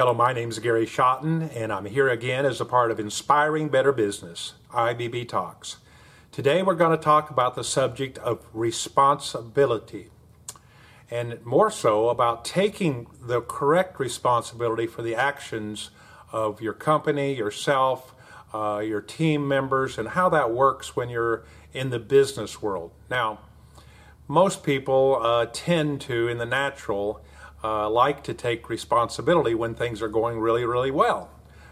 Hello, my name is Gary Schotten, and I'm here again as a part of Inspiring Better Business, IBB Talks. Today we're going to talk about the subject of responsibility, and more so about taking the correct responsibility for the actions of your company, yourself, uh, your team members, and how that works when you're in the business world. Now, most people uh, tend to, in the natural, uh, like to take responsibility when things are going really, really well.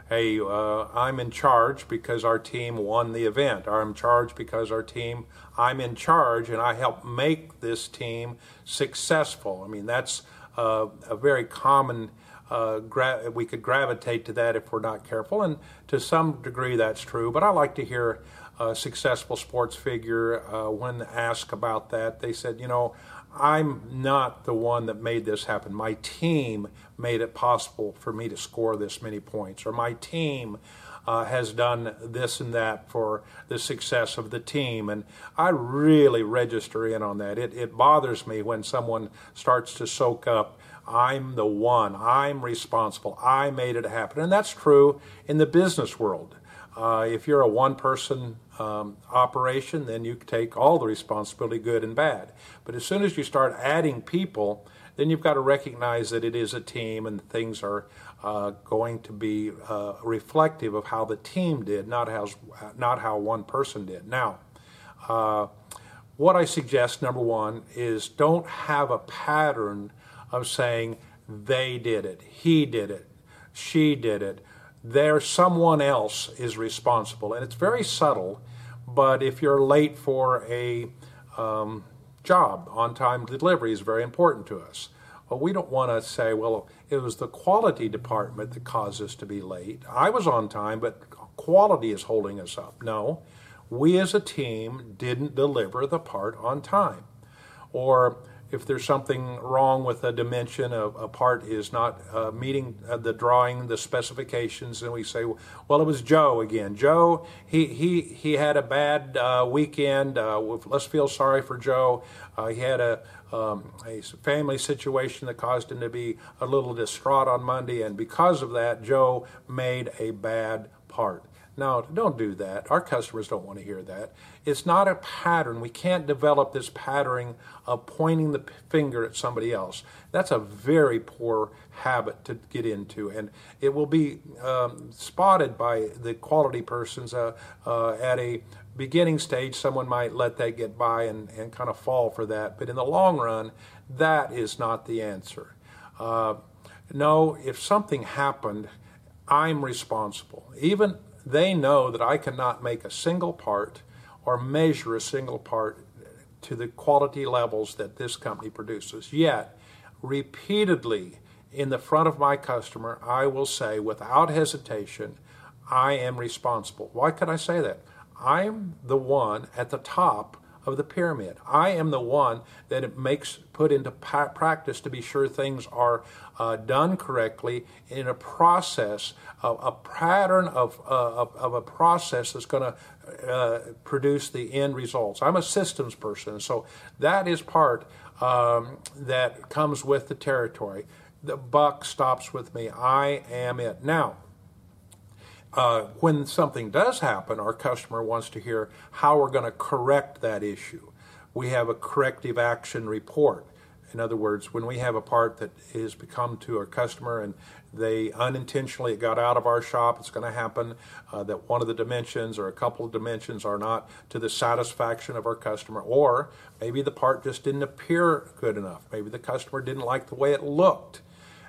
Hey, uh, I'm in charge because our team won the event. I'm in charge because our team, I'm in charge and I help make this team successful. I mean, that's uh, a very common, uh, gra- we could gravitate to that if we're not careful. And to some degree, that's true. But I like to hear a successful sports figure, uh, when asked about that, they said, you know, I'm not the one that made this happen. My team made it possible for me to score this many points, or my team uh, has done this and that for the success of the team. And I really register in on that. It, it bothers me when someone starts to soak up. I'm the one. I'm responsible. I made it happen. And that's true in the business world. Uh, if you're a one person um, operation, then you take all the responsibility, good and bad. But as soon as you start adding people, then you've got to recognize that it is a team and things are uh, going to be uh, reflective of how the team did, not how, not how one person did. Now, uh, what I suggest, number one, is don't have a pattern of saying they did it, he did it, she did it, there someone else is responsible. And it's very subtle, but if you're late for a um, job, on time delivery is very important to us. We don't want to say, well, it was the quality department that caused us to be late. I was on time, but quality is holding us up. No, we as a team didn't deliver the part on time. Or if there's something wrong with a dimension, a, a part is not uh, meeting uh, the drawing, the specifications, and we say, well, it was Joe again. Joe, he he he had a bad uh, weekend. Uh, let's feel sorry for Joe. Uh, he had a um, a family situation that caused him to be a little distraught on Monday, and because of that, Joe made a bad part. No, don't do that. Our customers don't want to hear that. It's not a pattern. We can't develop this pattern of pointing the finger at somebody else. That's a very poor habit to get into, and it will be um, spotted by the quality persons uh, uh, at a beginning stage. Someone might let that get by and, and kind of fall for that, but in the long run, that is not the answer. Uh, no, if something happened, I'm responsible. Even they know that I cannot make a single part or measure a single part to the quality levels that this company produces. Yet, repeatedly in the front of my customer, I will say without hesitation, I am responsible. Why could I say that? I'm the one at the top of the pyramid. I am the one that it makes put into practice to be sure things are uh, done correctly in a process, a, a pattern of, uh, of, of, a process that's going to uh, produce the end results. I'm a systems person, so that is part um, that comes with the territory. The buck stops with me. I am it. Now, uh, when something does happen, our customer wants to hear how we're going to correct that issue. We have a corrective action report. In other words, when we have a part that has become to our customer and they unintentionally it got out of our shop, it's going to happen uh, that one of the dimensions or a couple of dimensions are not to the satisfaction of our customer, or maybe the part just didn't appear good enough. Maybe the customer didn't like the way it looked.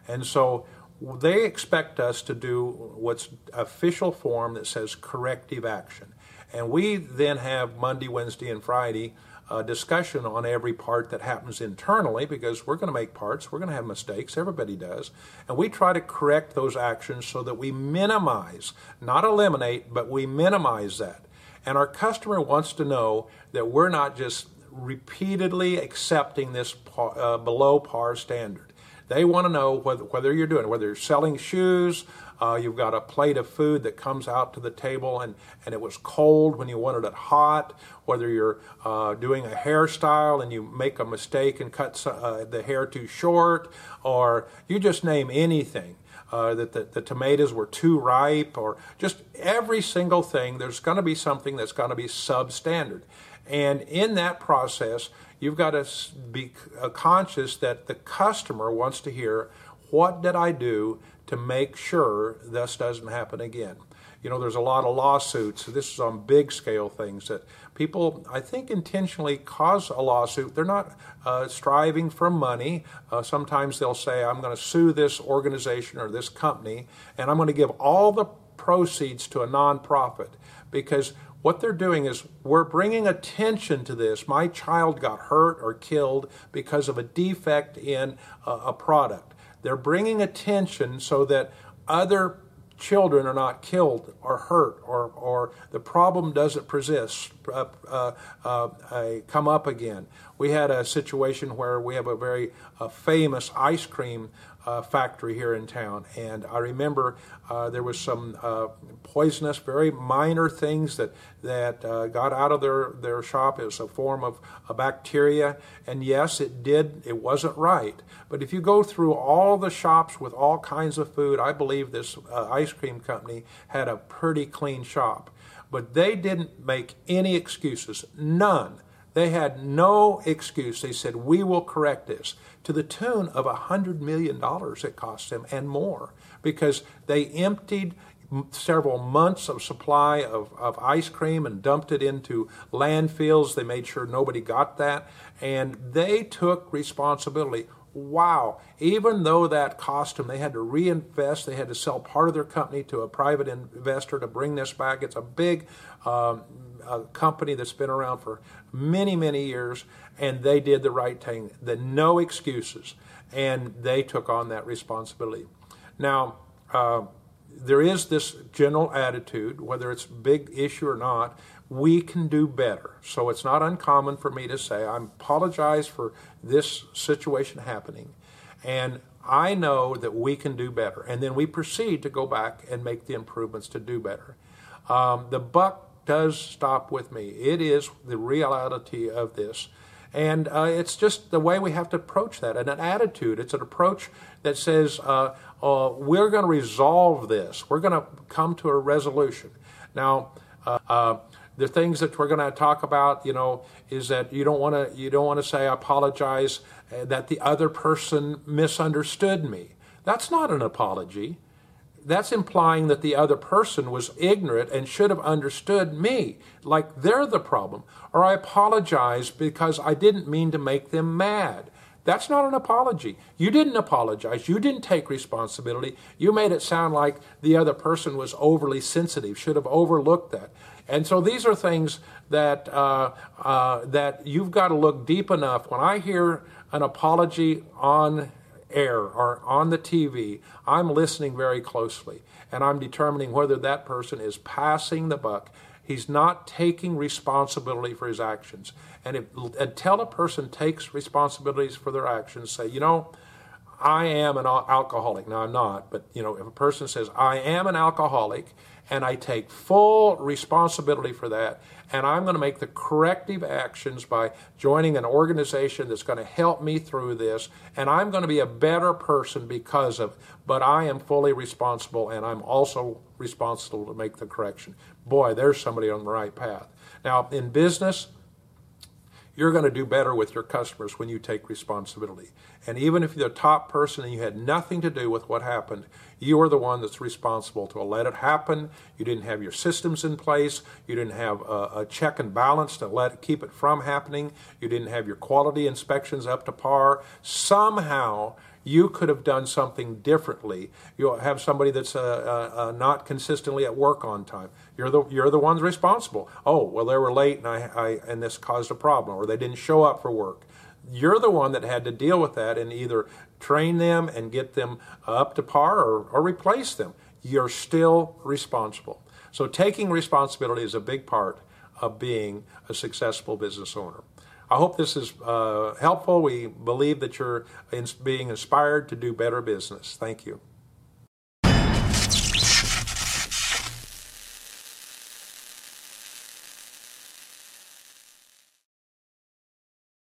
And so they expect us to do what's official form that says corrective action. And we then have Monday, Wednesday, and Friday uh, discussion on every part that happens internally because we're going to make parts, we're going to have mistakes, everybody does. And we try to correct those actions so that we minimize, not eliminate, but we minimize that. And our customer wants to know that we're not just repeatedly accepting this par, uh, below par standard. They want to know whether, whether you're doing, whether you're selling shoes, uh, you've got a plate of food that comes out to the table and, and it was cold when you wanted it hot, whether you're uh, doing a hairstyle and you make a mistake and cut uh, the hair too short, or you just name anything. uh, that the, the tomatoes were too ripe, or just every single thing. There's going to be something that's going to be substandard. And in that process, you've got to be uh, conscious that the customer wants to hear what did I do to make sure this doesn't happen again. You know, there's a lot of lawsuits. This is on big scale things that people, I think, intentionally cause a lawsuit. They're not uh, striving for money. Uh, sometimes they'll say, I'm going to sue this organization or this company, and I'm going to give all the proceeds to a nonprofit because what they're doing is we're bringing attention to this. My child got hurt or killed because of a defect in a, a product. They're bringing attention so that other children are not killed or hurt or, or the problem doesn't persist, uh, uh, uh, come up again. We had a situation where we have a very uh, famous ice cream uh, factory here in town. And I remember uh, there was some uh, poisonous, very minor things that that uh, got out of their their shop. It was a form of a bacteria, and yes, it did. It wasn't right. But if you go through all the shops with all kinds of food, I believe this uh, ice cream company had a pretty clean shop. But they didn't make any excuses, none they had no excuse. They said, We will correct this to the tune of a $100 million it cost them and more because they emptied several months of supply of, of ice cream and dumped it into landfills. They made sure nobody got that. And they took responsibility. Wow. Even though that cost them, they had to reinvest, they had to sell part of their company to a private investor to bring this back. It's a big um, a company that's been around for many, many years, and they did the right thing. The no excuses, and they took on that responsibility. Now, uh, there is this general attitude, whether it's a big issue or not, we can do better. So it's not uncommon for me to say, I apologize for this situation happening, and I know that we can do better. And then we proceed to go back and make the improvements to do better. Um, the buck does stop with me. It is the reality of this. And uh, it's just the way we have to approach that and an attitude. It's an approach that says, uh, uh, we're going to resolve this. We're going to come to a resolution. Now, uh, uh, the things that we're going to talk about, you know, is that you don't want to you don't want to say I apologize uh, that the other person misunderstood me. That's not an apology that's implying that the other person was ignorant and should have understood me, like they're the problem. Or I apologize because I didn't mean to make them mad. That's not an apology. You didn't apologize. You didn't take responsibility. You made it sound like the other person was overly sensitive, should have overlooked that. And so these are things that uh, uh, that you've got to look deep enough. When I hear an apology on air or on the TV, I'm listening very closely and I'm determining whether that person is passing the buck. He's not taking responsibility for his actions. And if, until a person takes responsibilities for their actions, say, you know, I am an alcoholic. Now, I'm not, but you know, if a person says, I am an alcoholic and I take full responsibility for that, and I'm going to make the corrective actions by joining an organization that's going to help me through this, and I'm going to be a better person because of, but I am fully responsible, and I'm also responsible to make the correction. Boy, there's somebody on the right path. Now, in business, you're going to do better with your customers when you take responsibility. And even if you're the top person and you had nothing to do with what happened, you are the one that's responsible to let it happen. You didn't have your systems in place. You didn't have a, a check and balance to let keep it from happening. You didn't have your quality inspections up to par. Somehow you could have done something differently. You have somebody that's uh, uh, uh, not consistently at work on time. You're the you're the ones responsible. Oh, well, they were late and I, I and this caused a problem, or they didn't show up for work. You're the one that had to deal with that and either train them and get them up to par or, or replace them. You're still responsible. So taking responsibility is a big part of being a successful business owner. I hope this is uh, helpful. We believe that you're being inspired to do better business. Thank you.